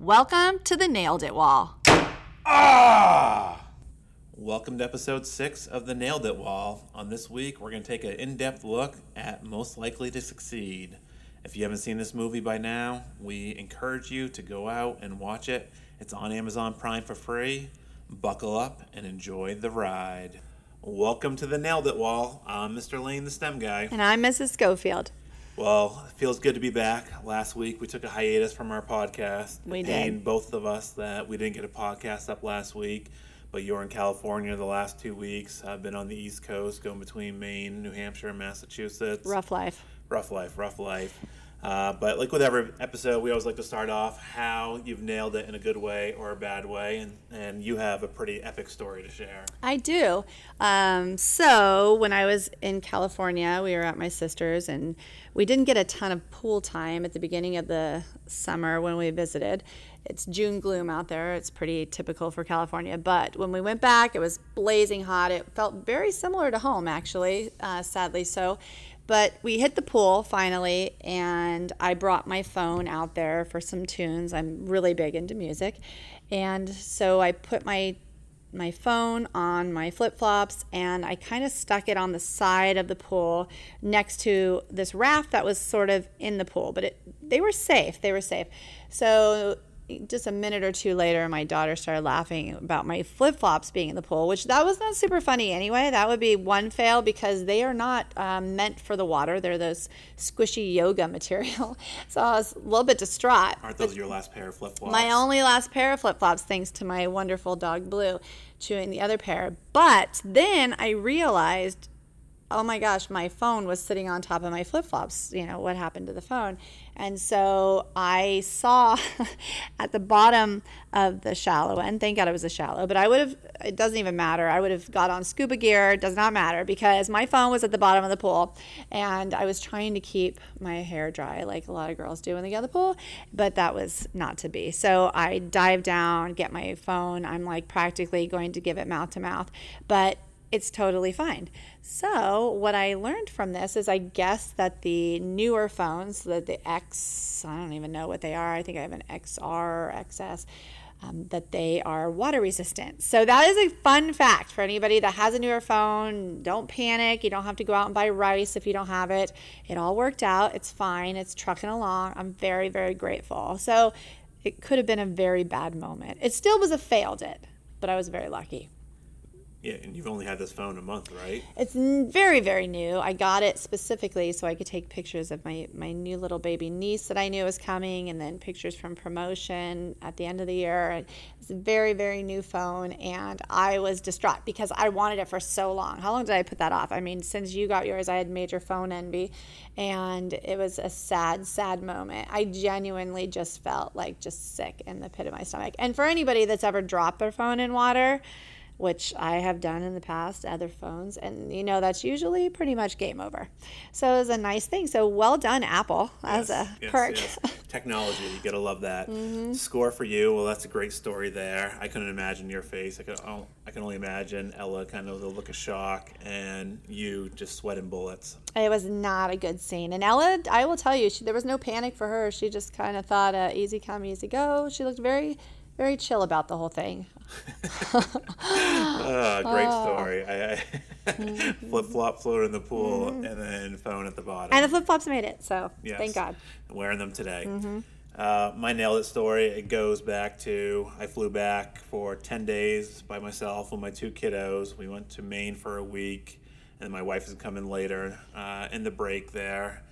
Welcome to the Nailed It Wall. Ah! Welcome to episode six of the Nailed It Wall. On this week, we're going to take an in depth look at Most Likely to Succeed. If you haven't seen this movie by now, we encourage you to go out and watch it. It's on Amazon Prime for free. Buckle up and enjoy the ride. Welcome to the Nailed It Wall. I'm Mr. Lane, the STEM guy. And I'm Mrs. Scofield. Well, it feels good to be back. Last week we took a hiatus from our podcast. We did. And both of us that we didn't get a podcast up last week, but you were in California the last two weeks. I've been on the East Coast, going between Maine, New Hampshire, and Massachusetts. Rough life. Rough life, rough life. Uh, but like with every episode, we always like to start off how you've nailed it in a good way or a bad way, and, and you have a pretty epic story to share. I do. Um, so when I was in California, we were at my sister's, and we didn't get a ton of pool time at the beginning of the summer when we visited. It's June gloom out there. It's pretty typical for California. But when we went back, it was blazing hot. It felt very similar to home, actually, uh, sadly so. But we hit the pool finally, and I brought my phone out there for some tunes. I'm really big into music. And so I put my my phone on my flip flops and I kind of stuck it on the side of the pool next to this raft that was sort of in the pool, but it, they were safe. They were safe. So just a minute or two later, my daughter started laughing about my flip flops being in the pool, which that was not super funny anyway. That would be one fail because they are not um, meant for the water. They're those squishy yoga material. So I was a little bit distraught. Aren't those your last pair of flip flops? My only last pair of flip flops, thanks to my wonderful dog Blue chewing the other pair. But then I realized oh my gosh, my phone was sitting on top of my flip flops. You know, what happened to the phone? And so I saw at the bottom of the shallow end, thank God it was a shallow, but I would have, it doesn't even matter. I would have got on scuba gear, it does not matter because my phone was at the bottom of the pool and I was trying to keep my hair dry like a lot of girls do when they get of the pool, but that was not to be. So I dive down, get my phone. I'm like practically going to give it mouth to mouth, but it's totally fine. So, what I learned from this is I guess that the newer phones, the, the X, I don't even know what they are, I think I have an XR or XS, um, that they are water resistant. So, that is a fun fact for anybody that has a newer phone. Don't panic. You don't have to go out and buy rice if you don't have it. It all worked out. It's fine. It's trucking along. I'm very, very grateful. So, it could have been a very bad moment. It still was a failed it, but I was very lucky. Yeah, and you've only had this phone a month, right? It's very, very new. I got it specifically so I could take pictures of my, my new little baby niece that I knew was coming, and then pictures from promotion at the end of the year. It's a very, very new phone, and I was distraught because I wanted it for so long. How long did I put that off? I mean, since you got yours, I had major phone envy, and it was a sad, sad moment. I genuinely just felt like just sick in the pit of my stomach. And for anybody that's ever dropped their phone in water, which I have done in the past, other phones, and you know that's usually pretty much game over. So it was a nice thing. So well done, Apple, as a yes, perk. yes. Technology, you gotta love that. Mm-hmm. Score for you. Well, that's a great story there. I couldn't imagine your face. I could. oh, I can only imagine Ella kind of the look of shock, and you just sweating bullets. It was not a good scene. And Ella, I will tell you, she, there was no panic for her. She just kind of thought, uh, easy come, easy go. She looked very, very chill about the whole thing. Ah, great Oh. story. I, I flip flop float in the pool, and then phone at the bottom. Mm-hmm. And the flip flops made it, so Yes. thank God. I'm wearing them today. Mm-hmm. Uh, my nailed it story. It goes back to I flew back for ten days by myself with my two kiddos. We went to Maine for a week, and my wife is coming later uh, in the break there.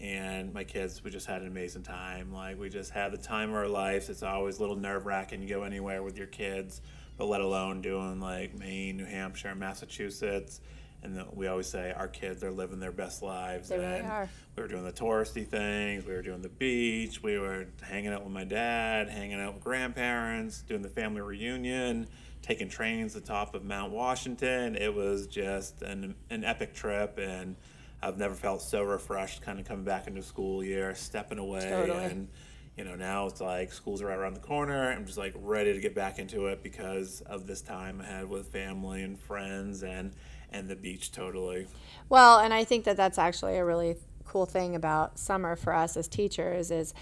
And my kids, we just had an amazing time. Like we just had the time of our lives. It's always a little nerve wracking. to go anywhere with your kids, but let alone doing like Maine, New Hampshire, Massachusetts. And the, we always say our kids are living their best lives. They really are. we were doing the touristy things. We were doing the beach. We were hanging out with my dad, hanging out with grandparents, doing the family reunion, taking trains to the top of Mount Washington. It was just an, an epic trip, and I've never felt so refreshed kind of coming back into school year, stepping away. Totally. And, you know, now it's like school's right around the corner. I'm just like ready to get back into it because of this time I had with family and friends and, and the beach totally. Well, and I think that that's actually a really cool thing about summer for us as teachers is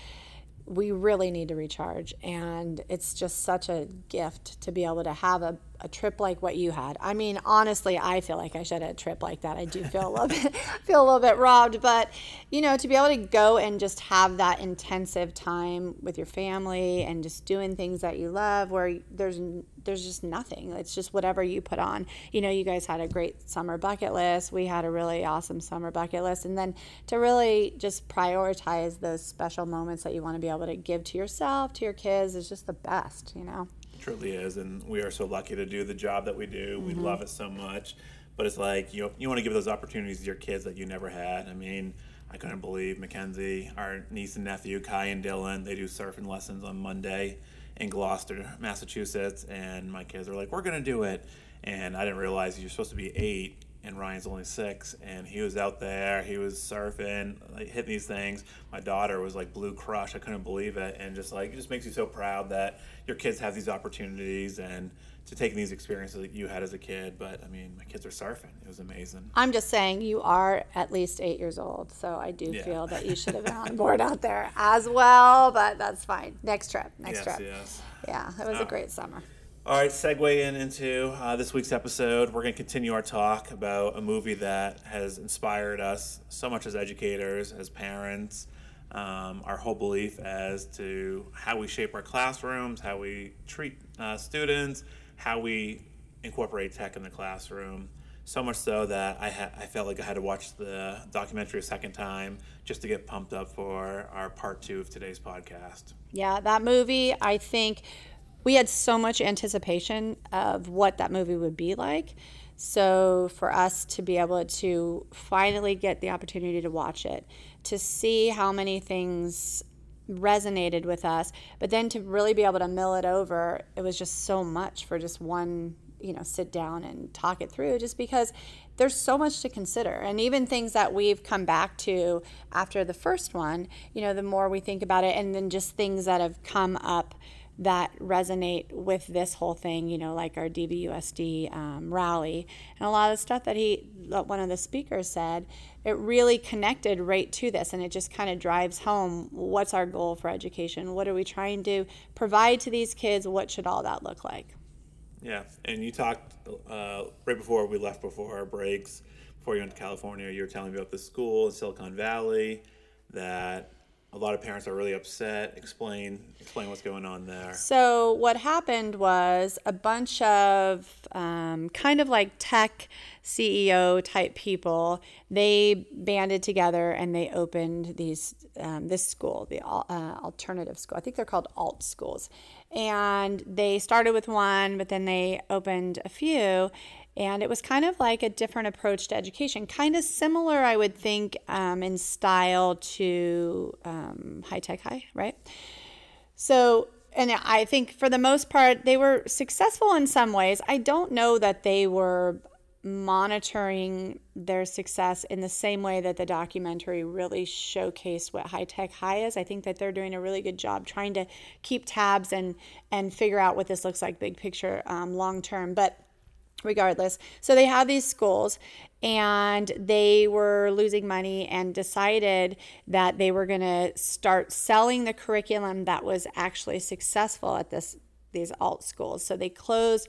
we really need to recharge. And it's just such a gift to be able to have a, a trip like what you had. I mean, honestly, I feel like I should have a trip like that. I do feel a little bit feel a little bit robbed, but you know, to be able to go and just have that intensive time with your family and just doing things that you love where there's there's just nothing. It's just whatever you put on. You know, you guys had a great summer bucket list. We had a really awesome summer bucket list and then to really just prioritize those special moments that you want to be able to give to yourself, to your kids is just the best, you know truly is, and we are so lucky to do the job that we do. We mm-hmm. love it so much, but it's like you you want to give those opportunities to your kids that you never had. I mean, I couldn't believe Mackenzie, our niece and nephew, Kai and Dylan. They do surfing lessons on Monday in Gloucester, Massachusetts, and my kids are like, "We're gonna do it," and I didn't realize you're supposed to be eight and Ryan's only six, and he was out there. He was surfing, like hitting these things. My daughter was like blue crush. I couldn't believe it, and just like it just makes you so proud that your kids have these opportunities and to take these experiences that you had as a kid. But I mean, my kids are surfing. It was amazing. I'm just saying, you are at least eight years old, so I do yeah. feel that you should have been on board out there as well. But that's fine. Next trip. Next yes, trip. Yes. Yeah, it was uh, a great summer. All right, segue in into uh, this week's episode. We're going to continue our talk about a movie that has inspired us so much as educators, as parents, um, our whole belief as to how we shape our classrooms, how we treat uh, students, how we incorporate tech in the classroom. So much so that I, ha- I felt like I had to watch the documentary a second time just to get pumped up for our part two of today's podcast. Yeah, that movie, I think we had so much anticipation of what that movie would be like. So for us to be able to finally get the opportunity to watch it, to see how many things resonated with us, but then to really be able to mill it over, it was just so much for just one, you know, sit down and talk it through just because there's so much to consider. And even things that we've come back to after the first one, you know, the more we think about it and then just things that have come up that resonate with this whole thing, you know, like our DVUSD um, rally and a lot of the stuff that he, that one of the speakers said, it really connected right to this. And it just kind of drives home what's our goal for education? What are we trying to provide to these kids? What should all that look like? Yeah. And you talked uh, right before we left, before our breaks, before you went to California, you were telling me about the school in Silicon Valley that a lot of parents are really upset. Explain explain what's going on there. So what happened was a bunch of um, kind of like tech CEO type people. They banded together and they opened these um, this school, the uh, alternative school. I think they're called alt schools, and they started with one, but then they opened a few. And it was kind of like a different approach to education, kind of similar, I would think, um, in style to um, high tech high, right? So, and I think for the most part, they were successful in some ways. I don't know that they were monitoring their success in the same way that the documentary really showcased what high tech high is. I think that they're doing a really good job trying to keep tabs and and figure out what this looks like big picture um, long term. But regardless. So they had these schools and they were losing money and decided that they were going to start selling the curriculum that was actually successful at this these alt schools. So they closed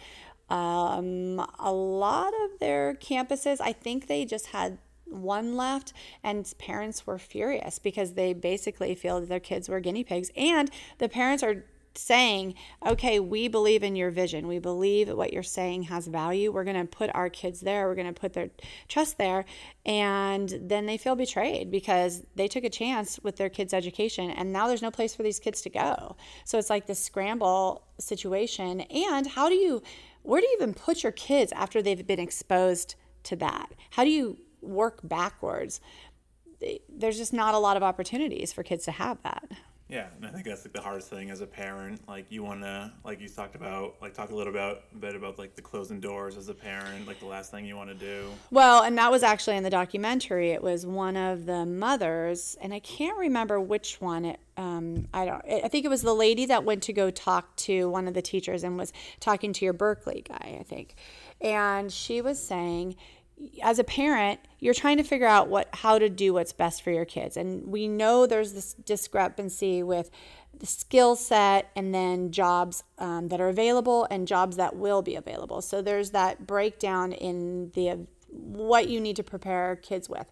um, a lot of their campuses. I think they just had one left and parents were furious because they basically feel that their kids were guinea pigs and the parents are saying, okay, we believe in your vision. We believe that what you're saying has value. We're going to put our kids there. We're going to put their trust there. And then they feel betrayed because they took a chance with their kids' education and now there's no place for these kids to go. So it's like this scramble situation. And how do you, where do you even put your kids after they've been exposed to that? How do you work backwards? There's just not a lot of opportunities for kids to have that. Yeah, and I think that's like the hardest thing as a parent. Like you want to, like you talked about, like talk a little about bit about like the closing doors as a parent, like the last thing you want to do. Well, and that was actually in the documentary. It was one of the mothers, and I can't remember which one. It, um, I don't. I think it was the lady that went to go talk to one of the teachers and was talking to your Berkeley guy, I think, and she was saying as a parent, you're trying to figure out what how to do what's best for your kids. And we know there's this discrepancy with the skill set and then jobs um, that are available and jobs that will be available. So there's that breakdown in the what you need to prepare kids with.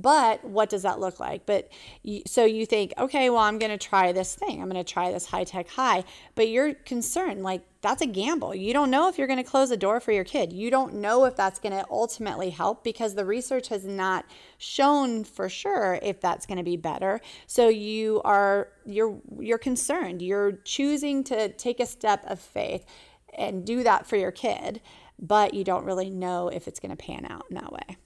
But what does that look like? But you, so you think, okay, well, I'm going to try this thing. I'm going to try this high tech high. But you're concerned, like, that's a gamble. You don't know if you're going to close a door for your kid. You don't know if that's going to ultimately help because the research has not shown for sure if that's going to be better. So you are you're you're concerned. You're choosing to take a step of faith and do that for your kid but you don't really know if it's going to pan out in that way.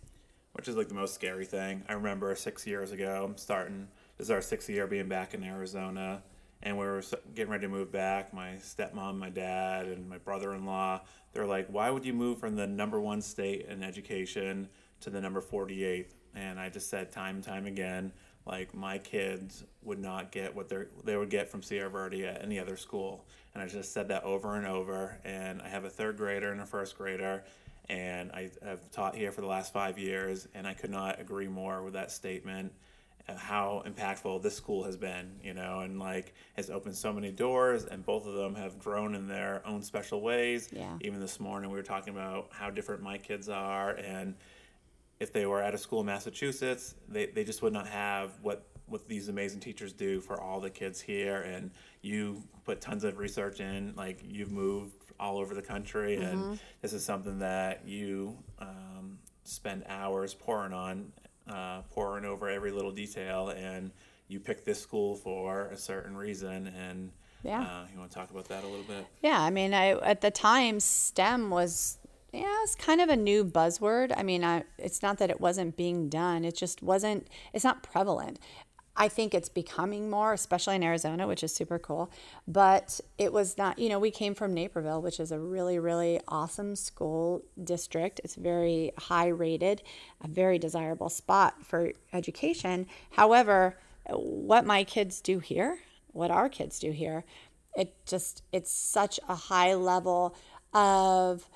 Which is like the most scary thing. I remember six years ago, starting, this is our sixth year being back in Arizona, and we were getting ready to move back. My stepmom, my dad, and my brother in law, they're like, why would you move from the number one state in education to the number 48th? And I just said time and time again, like my kids would not get what they they would get from Sierra Verde at any other school. And I just said that over and over. And I have a third grader and a first grader, and I have taught here for the last five years, and I could not agree more with that statement. Uh, how impactful this school has been, you know, and like has opened so many doors, and both of them have grown in their own special ways. Yeah. Even this morning, we were talking about how different my kids are, and if they were at a school in Massachusetts, they, they just would not have what what these amazing teachers do for all the kids here. And you put tons of research in, like you've moved all over the country, mm-hmm. and this is something that you um, spend hours pouring on, uh, pouring over every little detail, and you pick this school for a certain reason and. Yeah. Uh, you want to talk about that a little bit? Yeah, I mean, I at the time STEM was yeah, it's kind of a new buzzword. I mean, I, it's not that it wasn't being done, it just wasn't, it's not prevalent. I think it's becoming more, especially in Arizona, which is super cool. But it was not, you know, we came from Naperville, which is a really, really awesome school district. It's very high rated, a very desirable spot for education. However, what my kids do here, what our kids do here, it just, it's such a high level of,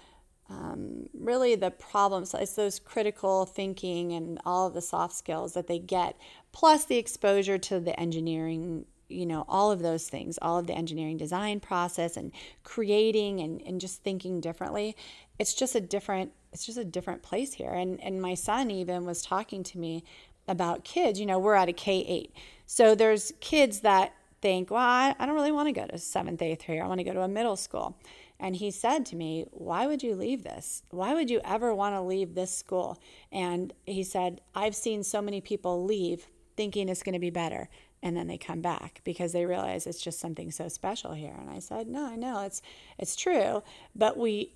um, really the problems it's those critical thinking and all of the soft skills that they get plus the exposure to the engineering you know all of those things all of the engineering design process and creating and, and just thinking differently it's just a different it's just a different place here and and my son even was talking to me about kids you know we're at a k8 so there's kids that think well i, I don't really want to go to seventh eighth here i want to go to a middle school and he said to me, Why would you leave this? Why would you ever want to leave this school? And he said, I've seen so many people leave thinking it's going to be better. And then they come back because they realize it's just something so special here. And I said, No, I know it's it's true. But we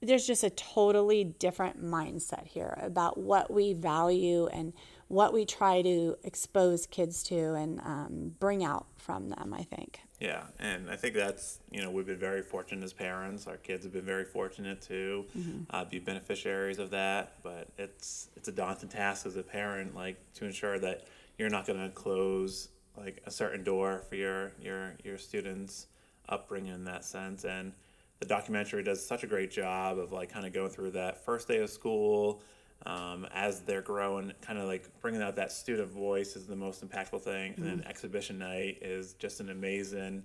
there's just a totally different mindset here about what we value and what we try to expose kids to and um, bring out from them, I think. Yeah, and I think that's you know we've been very fortunate as parents. Our kids have been very fortunate to mm-hmm. uh, be beneficiaries of that. But it's it's a daunting task as a parent, like to ensure that you're not going to close like a certain door for your your your students' upbringing in that sense. And the documentary does such a great job of like kind of going through that first day of school um, as they're growing, kind of like bringing out that student voice is the most impactful thing. Mm-hmm. And then mm-hmm. exhibition night is just an amazing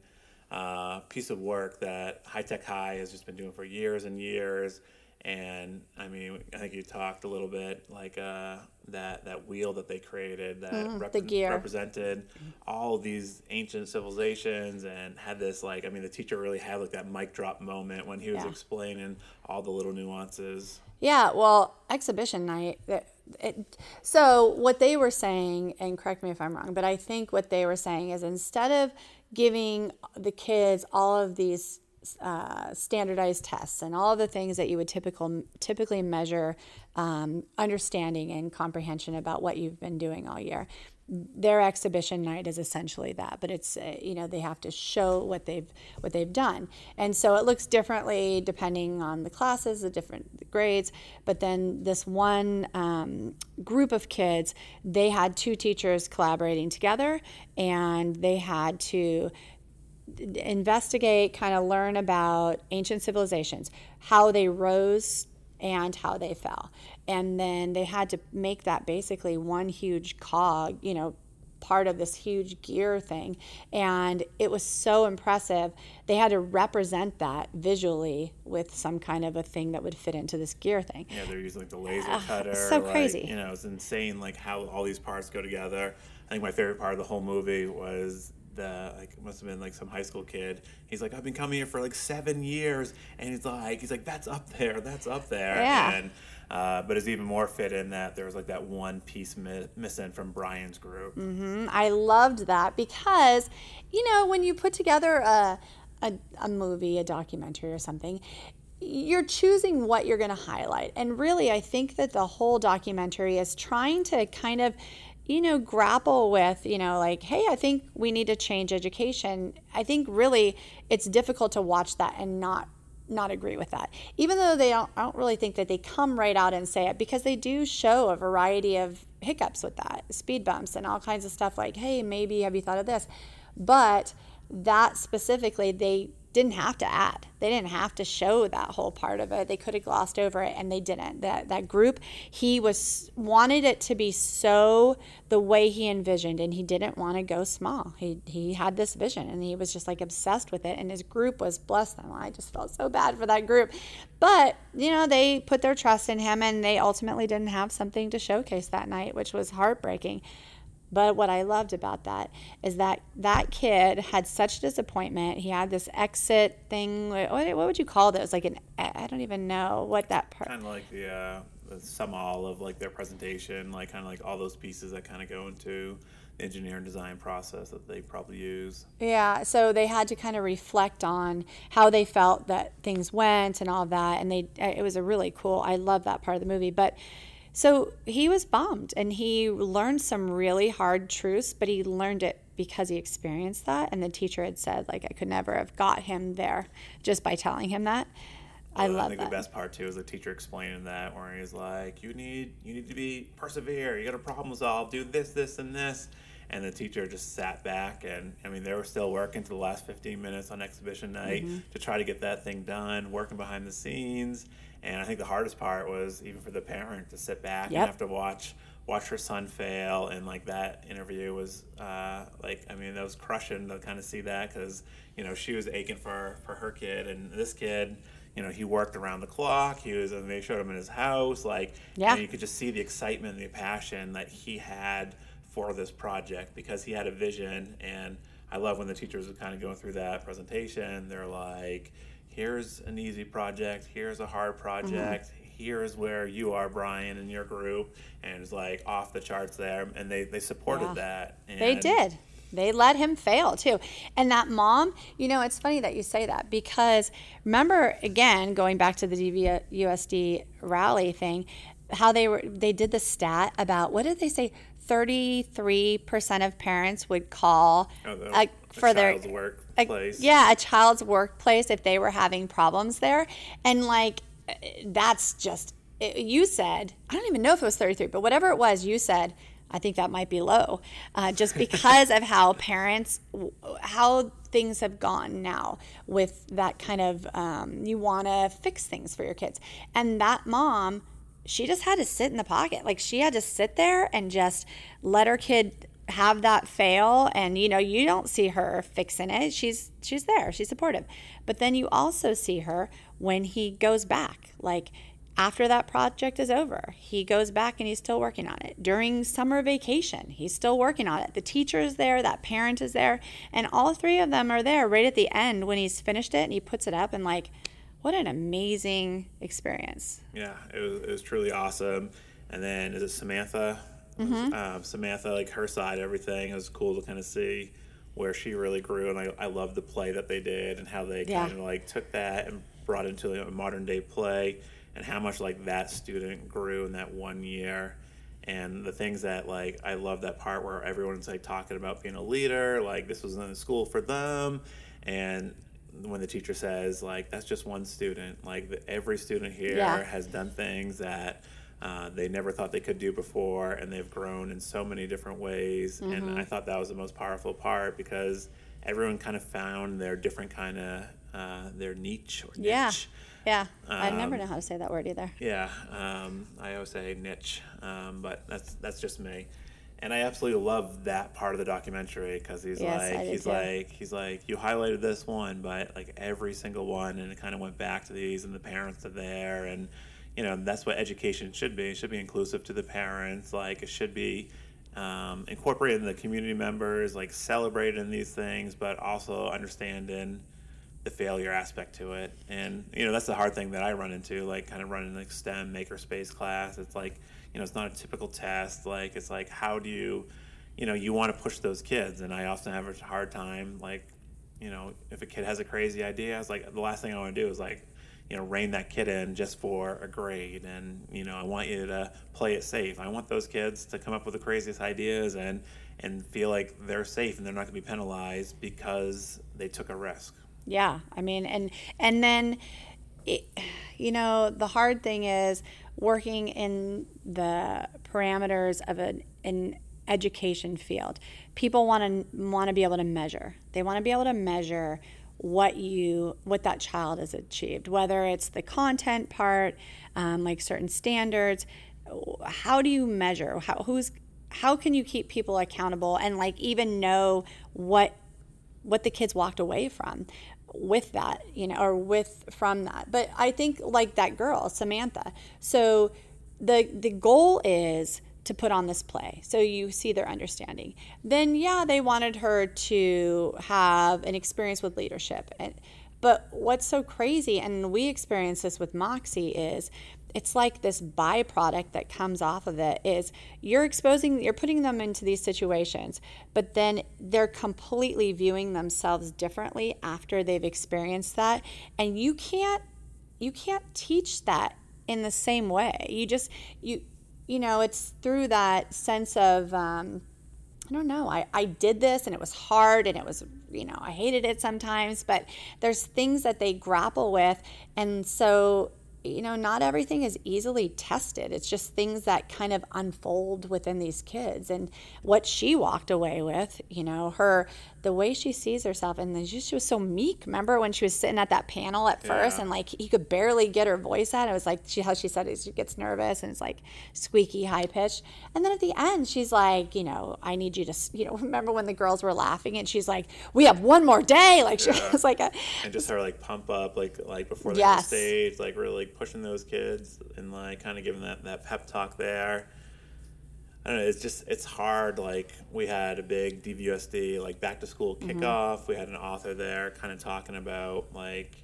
uh, piece of work that High Tech High has just been doing for years and years. And I mean, I think you talked a little bit like uh, that that wheel that they created that mm, rep- represented all these ancient civilizations and had this like I mean, the teacher really had like that mic drop moment when he was yeah. explaining all the little nuances. Yeah, well, exhibition night. It, it, so what they were saying, and correct me if I'm wrong, but I think what they were saying is instead of giving the kids all of these uh, standardized tests and all the things that you would typical, typically measure um, understanding and comprehension about what you've been doing all year. Their exhibition night is essentially that but it's uh, you know they have to show what they've what they've done. And so it looks differently depending on the classes the different grades but then this one um, group of kids they had two teachers collaborating together and they had to investigate kind of learn about ancient civilizations how they rose and how they fell. And then they had to make that basically one huge cog, you know, part of this huge gear thing and it was so impressive they had to represent that visually with some kind of a thing that would fit into this gear thing Yeah, they're using like the laser ah, cutter. It's so like, crazy. You know, it's insane like how all these parts go together. I think my favorite part of the whole movie was the like must have been like some high school kid. He's like, I've been coming here for like seven years, and he's like, he's like, that's up there, that's up there. Yeah. And uh, but it's even more fit in that there was like that one piece mi- missing from Brian's group. Mm-hmm. I loved that because, you know, when you put together a, a, a movie, a documentary, or something, you're choosing what you're going to highlight. And really, I think that the whole documentary is trying to kind of, you know, grapple with, you know, like, hey, I think we need to change education. I think really it's difficult to watch that and not not agree with that. Even though they don't I don't really think that they come right out and say it because they do show a variety of hiccups with that, speed bumps and all kinds of stuff like, "Hey, maybe have you thought of this?" But that specifically they didn't have to add. They didn't have to show that whole part of it. They could have glossed over it and they didn't. That that group, he was wanted it to be so the way he envisioned and he didn't want to go small. He he had this vision and he was just like obsessed with it and his group was bless them. I just felt so bad for that group. But, you know, they put their trust in him and they ultimately didn't have something to showcase that night, which was heartbreaking. But what I loved about that is that that kid had such disappointment. He had this exit thing. What, what would you call this? Like an I don't even know what that part. Kind of like the, uh, the sum all of like their presentation, like kind of like all those pieces that kind of go into the engineer and design process that they probably use. Yeah, so they had to kind of reflect on how they felt that things went and all that, and they it was a really cool. I love that part of the movie, but. So he was bombed and he learned some really hard truths, but he learned it because he experienced that. And the teacher had said, like, I could never have got him there just by telling him that. I Well, love I think that. the best part too is the teacher explaining that, where he's like, "You need, you need to be persevere. You got to problem solve. Do this, this, and this." And the teacher just sat back, and I mean, they were still working to the last 15 minutes on exhibition night Mm-hmm. to try to get that thing done, working behind the scenes. And I think the hardest part was even for the parent to sit back Yep. and have to watch watch her son fail and like that interview was uh, like i mean that was crushing to kind of see that because you know she was aching for for her kid and this kid you know he worked around the clock he was and they showed him in his house like Yeah. and you could just see the excitement and the passion that he had for this project because he had a vision and i love when the teachers were kind of going through that presentation they're like here's an easy project here's a hard project here's where you are brian and your group and it's like off the charts there and they they supported Yeah. that and They did. They let him fail too. And that mom, you know, it's funny that you say that because remember again going back to the DVUSD rally thing, how they were they did the stat about what did they say? 33% of parents would call Oh, the- uh, the for their child's a- yeah, a child's workplace if they were having problems there. And like, that's just, it, you said, I don't even know if it was 33, but whatever it was, you said, I think that might be low uh, just because of how parents, how things have gone now with that kind of, um, you want to fix things for your kids. And that mom, she just had to sit in the pocket. Like she had to sit there and just let her kid have that fail and you know you don't see her fixing it. She's she's there. She's supportive. But then you also see her when he goes back. Like after that project is over he goes back and he's still working on it. During summer vacation he's still working on it. The teacher is there that parent is there and all three of them are there right at the end when he's finished it and he puts it up and like what an amazing experience. Yeah, it was, it was truly awesome. And then is it Samantha? Mm-hmm. Um, Samantha, like her side, everything. It was cool to kind of see where she really grew, and I, I love the play that they did and how they Yeah. kind of like took that and brought it into a modern day play, and how much like that student grew in that one year. And the things that like I love that part where everyone's like talking about being a leader, like this was in the school for them, and when the teacher says like that's just one student, like the, every student here Yeah. has done things that uh, they never thought they could do before, and they've grown in so many different ways. Mm-hmm. And I thought that was the most powerful part because everyone kind of found their different kind of uh, their niche or niche. Yeah. Yeah. I never Um, know how to say that word either. Yeah, um, I always say niche, um, but that's that's just me. And I absolutely love that part of the documentary because he's Yes, like he's too. like he's like you highlighted this one, but like every single one, and it kind of went back to these, and the parents are there, and you know that's what education should be. It should be inclusive to the parents. Like it should be um, incorporating the community members, like celebrating these things, but also understanding the failure aspect to it. And you know, that's the hard thing that I run into, like kind of running like STEM makerspace class. It's like, you know, it's not a typical test. Like it's like how do you you know, you want to push those kids and I often have a hard time like, you know, if a kid has a crazy idea, I was like the last thing I want to do is like you know, rein that kid in just for a grade, and you know, I want you to play it safe. I want those kids to come up with the craziest ideas and and feel like they're safe and they're not going to be penalized because they took a risk. Yeah, I mean, and and then, it, you know, the hard thing is working in the parameters of an, an education field. People want to want to be able to measure. They want to be able to measure what you what that child has achieved, whether it's the content part, um, like certain standards. How do you measure? How who's how can you keep people accountable and like even know what what the kids walked away from with that, you know, or with from that. But I think like that girl, Samantha. So the the goal is to put on this play. So you see their understanding. Then yeah, they wanted her to have an experience with leadership. And but what's so crazy and we experience this with Moxie is it's like this byproduct that comes off of it is you're exposing you're putting them into these situations but then they're completely viewing themselves differently after they've experienced that and you can't you can't teach that in the same way you just you you know it's through that sense of um, I don't know. I, I did this and it was hard and it was, you know, I hated it sometimes, but there's things that they grapple with. And so, you know, not everything is easily tested. It's just things that kind of unfold within these kids. And what she walked away with, you know, her, the way she sees herself, and then she, she was so meek. Remember when she was sitting at that panel at first Yeah. and like he could barely get her voice out? It was like she, how she said it, she gets nervous and it's like squeaky, high pitched. And then at the end, she's like, you know, I need you to, you know, remember when the girls were laughing and she's like, we have one more day. Like she Yeah. was like, a, and just her like pump up like like before they're Yes. stage like really like pushing those kids and like kind of giving that that pep talk there i don't know it's just it's hard like we had a big dvsd like back to school mm-hmm. kickoff. We had an author there kind of talking about like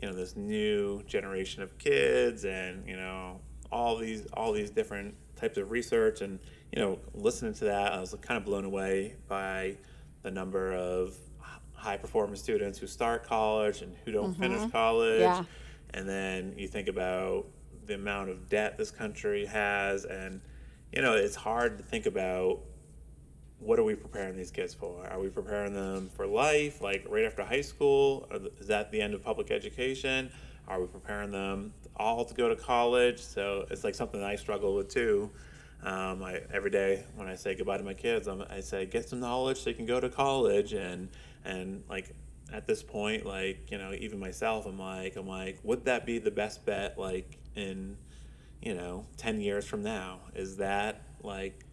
you know this new generation of kids and you know all these all these different types of research. And you know listening to that i was kind of blown away by the number of high performing students who start college and who don't mm-hmm. finish college. Yeah. and then you think about the amount of debt this country has and you know it's hard to think about what are we preparing these kids for? Are we preparing them for life like right after high school? Is that the end of public education? Are we preparing them all to go to college? So it's like something that i struggle with too. Um, I, every day when I say goodbye to my kids, I'm, I say get some knowledge so you can go to college. And and like at this point, like you know, even myself, I'm like I'm like, would that be the best bet? Like in you know, ten years from now, is that like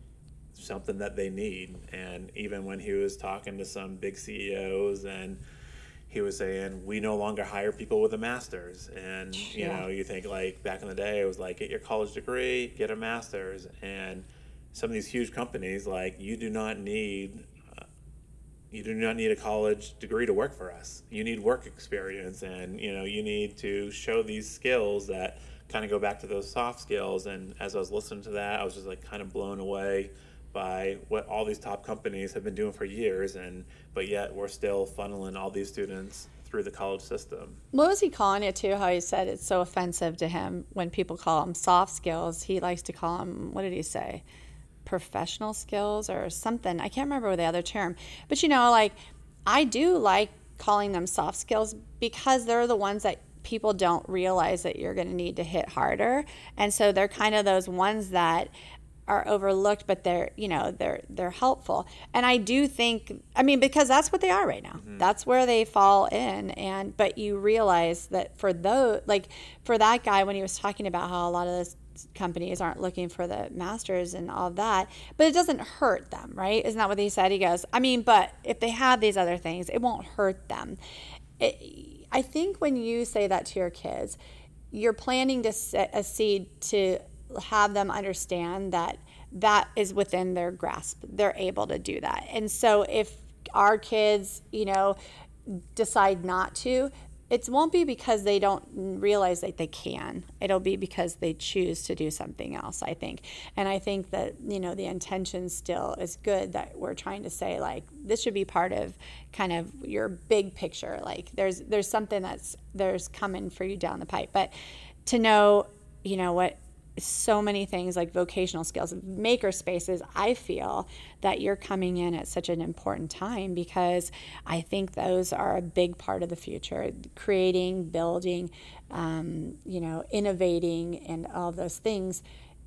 something that they need? And even when he was talking to some big CEOs and he was saying we no longer hire people with a master's and you Yeah. know you think like back in the day it was like get your college degree get a master's and some of these huge companies like you do not need uh, you do not need a college degree to work for us you need work experience and you know you need to show these skills that kind of go back to those soft skills and as i was listening to that i was just like kind of blown away by what all these top companies have been doing for years and but yet we're still funneling all these students through the college system what was he calling it too? How he said it's so offensive to him when people call them soft skills. He likes to call them, what did he say? Professional skills or something. I can't remember the other term. But you know, like, I do like calling them soft skills because they're the ones that people don't realize that you're going to need to hit harder. And so they're kind of those ones that are overlooked, but they're you know they're they're helpful. And I do think I mean because that's what they are right now. Mm-hmm. That's where they fall in. And but you realize that for those like for that guy when he was talking about how a lot of those companies aren't looking for the masters and all of that, but it doesn't hurt them, right? Isn't that what he said? He goes, I mean, but if they have these other things, it won't hurt them. It, I think when you say that to your kids, you're planting to set a seed to have them understand that that is within their grasp. They're able to do that. And so if our kids, you know, decide not to, it won't be because they don't realize that they can. It'll be because they choose to do something else, I think. And I think that, you know, the intention still is good that we're trying to say like this should be part of kind of your big picture. Like there's there's something that's there's coming for you down the pipe. But to know, you know, what so many things like vocational skills, maker spaces. I feel that you're coming in at such an important time because I think those are a big part of the future. Creating, building, um, you know, innovating, and all those things.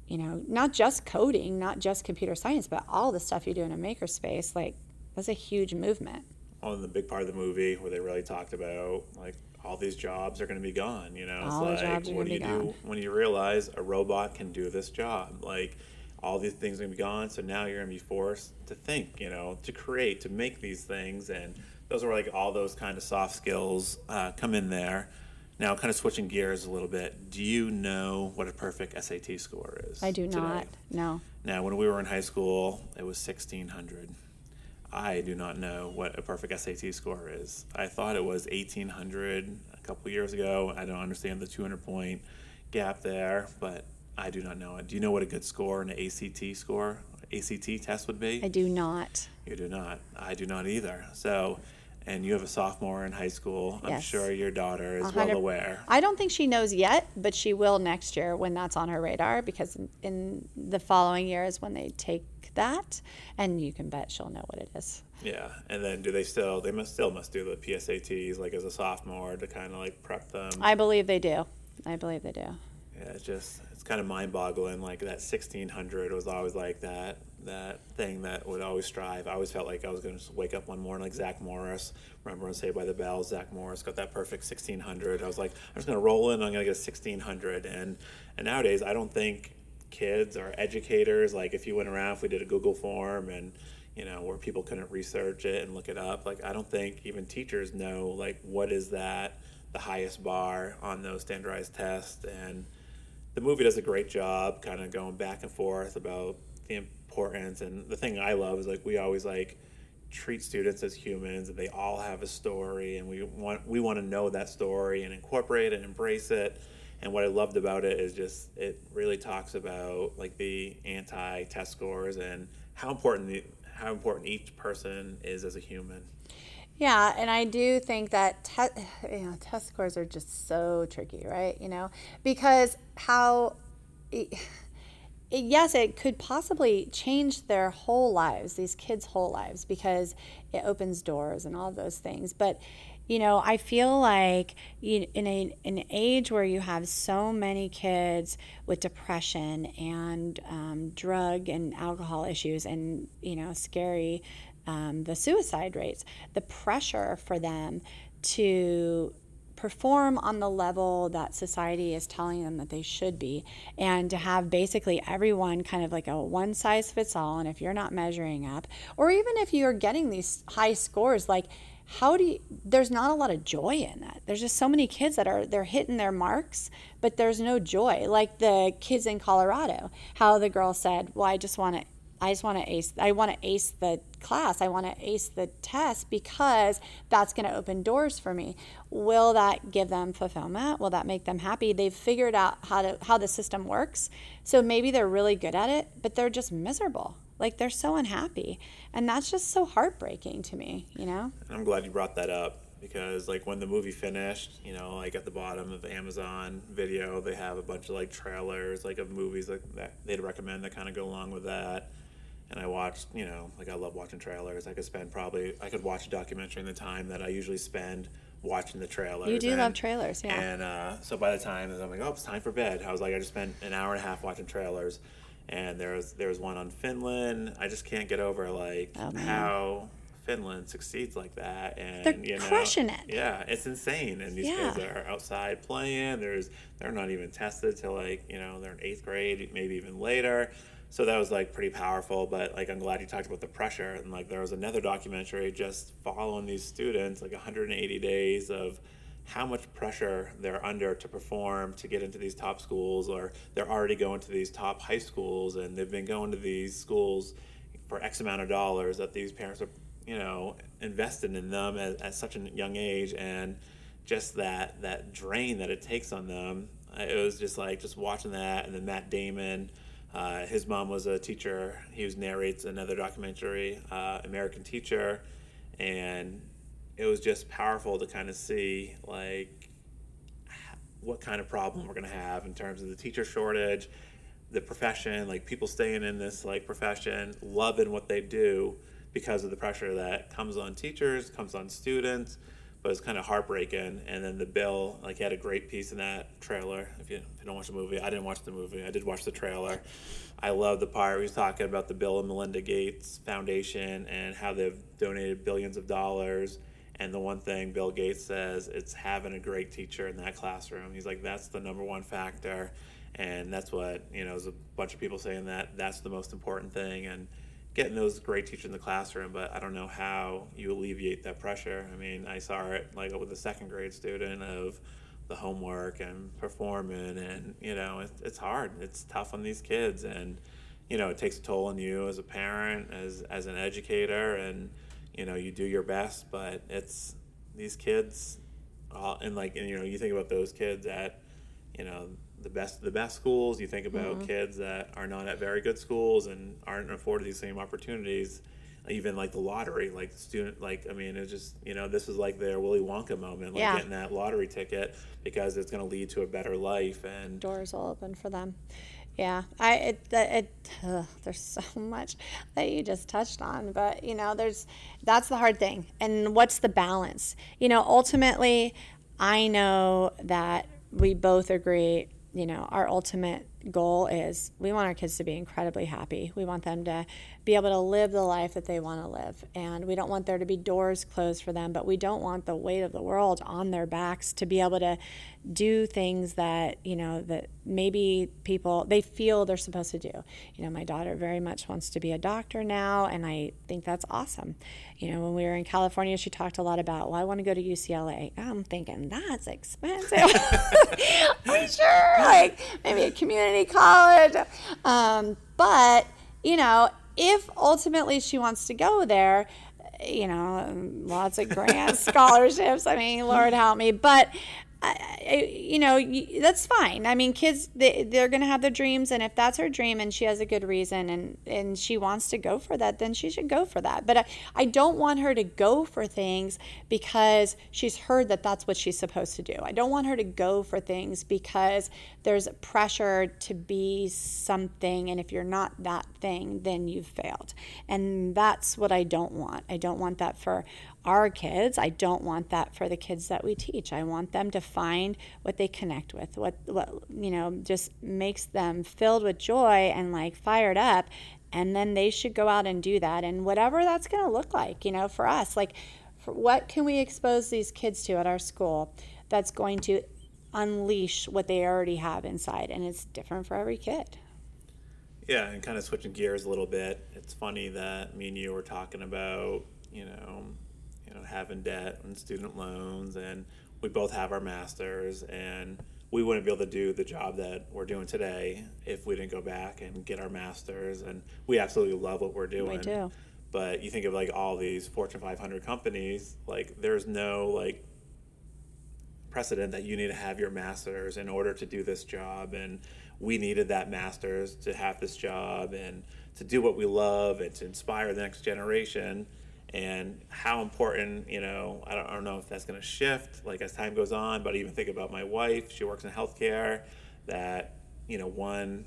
You know, not just coding, not just computer science, but all the stuff you do in a makerspace. Like, that's a huge movement. On the big part of the movie where they really talked about like all these jobs are going to be gone. You know, all it's like what do you gone. do when you realize a robot can do this job? Like all these things are going to be gone. So now you're going to be forced to think. You know, to create, to make these things, and those are like all those kind of soft skills uh, come in there. Now, kind of switching gears a little bit, do you know what a perfect SAT score is? I do today? not. No. Now, when we were in high school, it was 1600. I do not know what a perfect SAT score is. I thought it was 1800 a couple years ago. I don't understand the 200 point gap there, but I do not know it. Do you know what a good score in an ACT score, ACT test would be? I do not. You do not. I do not either. So, and you have a sophomore in high school. I'm yes. sure your daughter is well aware. I don't think she knows yet, but she will next year when that's on her radar because in the following year is when they take that, and you can bet she'll know what it is. Yeah, and then do they still? They must still must do the PSATs like as a sophomore to kind of like prep them. I believe they do. I believe they do. Yeah, it's just it's kind of mind-boggling. Like that 1600 was always like that that thing that would always strive. I always felt like I was going to wake up one morning like Zach Morris. Remember on Saved by the Bell, Zach Morris got that perfect 1600. I was like, I'm just going to roll in. I'm going to get a 1600. And and nowadays, I don't think kids or educators like if you went around if we did a google form and you know where people couldn't research it and look it up like i don't think even teachers know like what is that the highest bar on those standardized tests. And the movie does a great job kind of going back and forth about the importance. And the thing i love is like we always like treat students as humans and they all have a story and we want we want to know that story and incorporate and embrace it and what I loved about it is just it really talks about like the anti-test scores and how important the, how important each person is as a human. Yeah, and I do think that te- you know test scores are just so tricky, right? You know, because how. It, yes, it could possibly change their whole lives, these kids' whole lives, because it opens doors and all those things. But you know, I feel like in a, an age where you have so many kids with depression and um, drug and alcohol issues and, you know, scary, um, the suicide rates, the pressure for them to perform on the level that society is telling them that they should be and to have basically everyone kind of like a one size fits all. And if you're not measuring up or even if you're getting these high scores like how do you there's not a lot of joy in that. There's just so many kids that are they're hitting their marks but there's no joy. Like the kids in colorado how the girl said well i just want to i just want to ace i want to ace the class. I want to ace the test because that's going to open doors for me. Will that give them fulfillment? Will that make them happy? They've figured out how to how the system works. So maybe they're really good at it but they're just miserable like they're so unhappy. And that's just so heartbreaking to me, you know? I'm glad you brought that up because like when the movie finished, you know, like at the bottom of Amazon video, they have a bunch of like trailers like of movies like that they'd recommend that kind of go along with that. And I watched, you know, like I love watching trailers. I could spend probably I could watch a documentary in the time that I usually spend watching the trailers. You do and, love trailers, yeah. And uh, so by the time I'm like, oh, it's time for bed, I was like, I just spent an hour and a half watching trailers and there's there's one on Finland. I just can't get over like Oh, how Finland succeeds like that, and They're you know, crushing it. Yeah, it's insane, and these Yeah. kids are outside playing. There's they're not even tested till like you know they're in eighth grade, maybe even later. So that was like pretty powerful. But like I'm glad you talked about the pressure, and like there was another documentary just following these students, like 180 days of how much pressure they're under to perform to get into these top schools or they're already going to these top high schools and they've been going to these schools for x amount of dollars that these parents are you know invested in them at, at such a young age and just that that drain that it takes on them. It was just like just watching that and then matt damon uh, his mom was a teacher. He was narrates another documentary uh, american teacher and it was just powerful to kind of see like what kind of problem we're going to have in terms of the teacher shortage the profession like people staying in this like profession loving what they do because of the pressure that comes on teachers comes on students but it's kind of heartbreaking. And then the bill like he had a great piece in that trailer. If you, if you don't watch the movie i didn't watch the movie. I did watch the trailer. I love the part where he's talking about the bill and melinda gates foundation and how they've donated billions of dollars and the one thing Bill Gates says, it's having a great teacher in that classroom. He's like, that's the number one factor. And that's what, you know, there's a bunch of people saying that that's the most important thing. And getting those great teachers in the classroom, but I don't know how you alleviate that pressure. I mean, I saw it like with a second grade student of the homework and performing, and, you know, it, it's hard. It's tough on these kids. And, you know, it takes a toll on you as a parent, as, as an educator, and, you know you do your best but it's these kids uh, and like and you know you think about those kids at you know the best the best schools you think about kids that are not at very good schools and aren't afforded these same opportunities even like the lottery like student like i mean it's just you know this is like their willy wonka moment like Yeah. getting that lottery ticket because it's going to lead to a better life and doors will open for them. Yeah, I it it ugh, there's so much that you just touched on, but you know, there's that's the hard thing. And what's the balance? You know, ultimately, I know that we both agree, you know, our ultimate goal is we want our kids to be incredibly happy. We want them to be able to live the life that they want to live. And we don't want there to be doors closed for them, but we don't want the weight of the world on their backs to be able to do things that, you know, that maybe people they feel they're supposed to do. You know, my daughter very much wants to be a doctor now, and I think that's awesome. You know, when we were in California, she talked a lot about, well, I want to go to UCLA. I'm thinking that's expensive. I'm sure, like maybe a community college. Um, but you know, if ultimately she wants to go there, you know, lots of grants, scholarships. I mean, Lord help me, but. I, you know, that's fine. I mean, kids, they, they're to have their dreams. And if that's her dream and she has a good reason and, and she wants to go for that, then she should go for that. But I, I don't want her to go for things because she's heard that that's what she's supposed to do. I don't want her to go for things because there's pressure to be something. And if you're not that thing, then you've failed. And that's what I don't want. I don't want that for our kids. I don't want that for the kids that we teach. I want them to find what they connect with, what what you know just makes them filled with joy and like fired up, and then they should go out and do that and whatever that's going to look like, you know, for us. Like for what can we expose these kids to at our school that's going to unleash what they already have inside and it's different for every kid. Yeah, and kind of switching gears a little bit. It's funny that me and you were talking about, you know, you know, having debt and student loans, and we both have our masters, and we wouldn't be able to do the job that we're doing today if we didn't go back and get our masters. And we absolutely love what we're doing. We do. But you think of like all these Fortune 500 companies, like there's no like precedent that you need to have your master's in order to do this job and we needed that master's to have this job and to do what we love and to inspire the next generation and how important you know i don't, I don't know if that's going to shift like as time goes on but I even think about my wife. She works in healthcare that you know one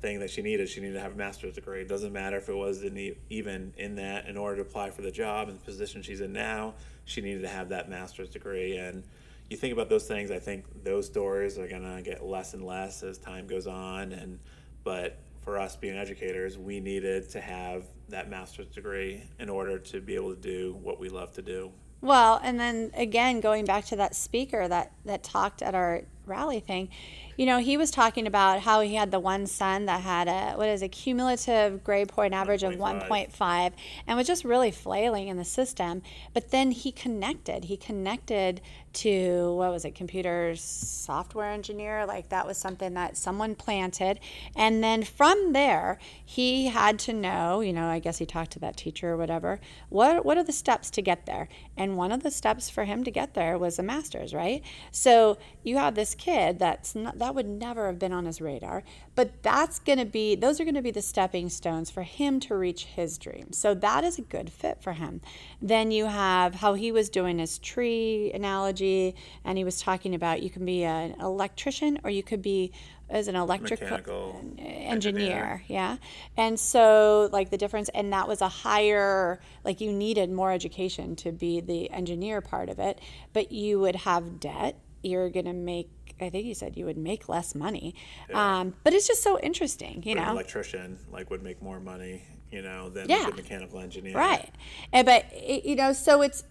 thing that she needed she needed to have a master's degree. It doesn't matter if it was in even in that in order to apply for the job and the position she's in now she needed to have that master's degree. And you think about those things i think those doors are going to get less and less as time goes on and but for us being educators, we needed to have that master's degree in order to be able to do what we love to do. Well, and then again, going back to that speaker that that talked at our rally thing, you know, he was talking about how he had the one son that had a what is a cumulative grade point average of 1.5 and was just really flailing in the system. But then he connected. He connected to what was it, computer software engineer? Like that was something that someone planted. And then from there, he had to know, you know, I guess he talked to that teacher or whatever, what what are the steps to get there? And one of the steps for him to get there was a master's, right? So you have this kid that's not that would never have been on his radar. But that's going to be, those are going to be the stepping stones for him to reach his dream So that is a good fit for him. Then you have how he was doing his tree analogy, and he was talking about you can be an electrician or you could be as an electrical uh, engineer, engineer, yeah and so like the difference and that was a higher like you needed more education to be the engineer part of it but you would have debt you're going to make I think you said you would make less money. Yeah. Um, but it's just so interesting, you but know. An electrician like would make more money, you know, than yeah. a mechanical engineer. Right. And, but it, you know, so it's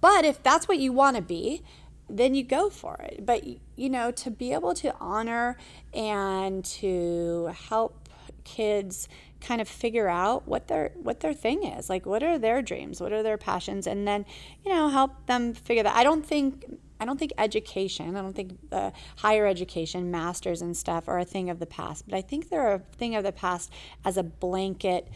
but if that's what you want to be, then you go for it. But you know, to be able to honor and to help kids kind of figure out what their what their thing is like what are their dreams what are their passions and then you know help them figure that i don't think I don't think education, I don't think higher education, masters and stuff are a thing of the past, but I think they're a thing of the past as a blanket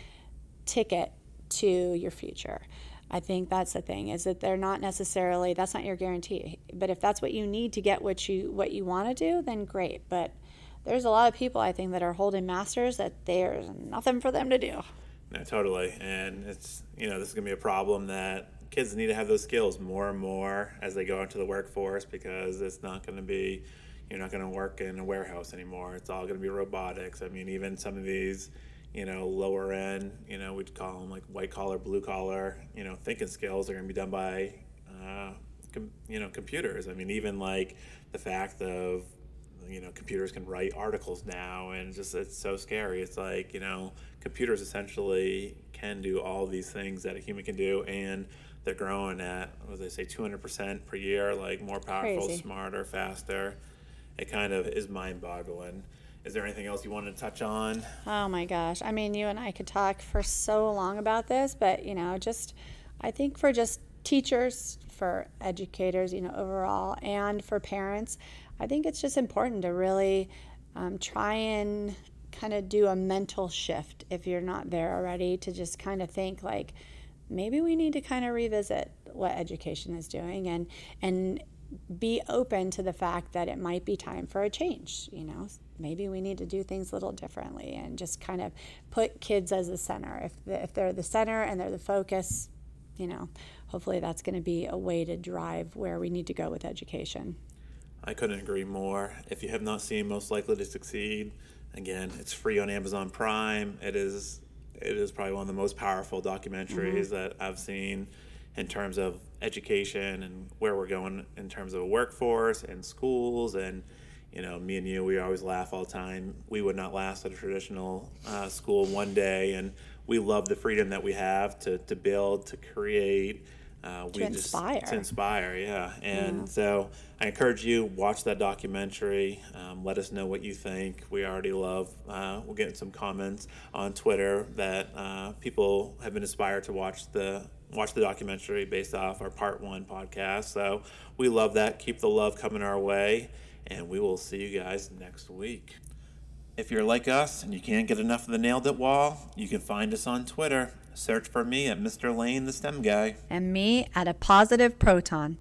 ticket to your future. I think that's the thing is that they're not necessarily that's not your guarantee. But if that's what you need to get what you what you want to do, then great. But there's a lot of people I think that are holding masters that there's nothing for them to do. No, totally. And it's you know, this is gonna be a problem that kids need to have those skills more and more as they go into the workforce because it's not going to be you're not going to work in a warehouse anymore. It's all going to be robotics. I mean even some of these you know lower end you know we'd call them like white collar blue collar you know thinking skills are going to be done by uh, com- you know computers. I mean even like the fact of you know computers can write articles now and just it's so scary. It's like you know computers essentially can do all these things that a human can do and they're growing at what they say 200% per year like more powerful Crazy. smarter faster. It kind of is mind-boggling. Is there anything else you wanted to touch on? Oh my gosh. I mean you and i could talk for so long about this but you know just i think for just teachers for educators you know overall and for parents i think it's just important to really um, try and kind of do a mental shift if you're not there already to just kind of think like maybe we need to kind of revisit what education is doing and and be open to the fact that it might be time for a change you know? Maybe we need to do things a little differently and just kind of put kids as the center. If, the, if they're the center and they're the focus you know hopefully that's going to be a way to drive where we need to go with education. I couldn't agree more. If you have not seen most likely to succeed again it's free on amazon prime. It is it is probably one of the most powerful documentaries mm-hmm. that I've seen in terms of education and where we're going in terms of a workforce and schools. And you know me and you we always laugh all the time. We would not last at a traditional uh, school one day. And we love the freedom that we have to, to build to create uh, we to inspire. Just, to inspire, yeah. And yeah. so I encourage you watch that documentary. Um, let us know what you think. We already love. Uh, we're getting some comments on Twitter that uh, people have been inspired to watch the watch the documentary based off our part one podcast. So we love that. Keep the love coming our way, and we will see you guys next week. If you're like us and you can't get enough of the Nailed It Wall, you can find us on Twitter Search for me at Mr. Lane, the STEM guy. And me at a positive proton.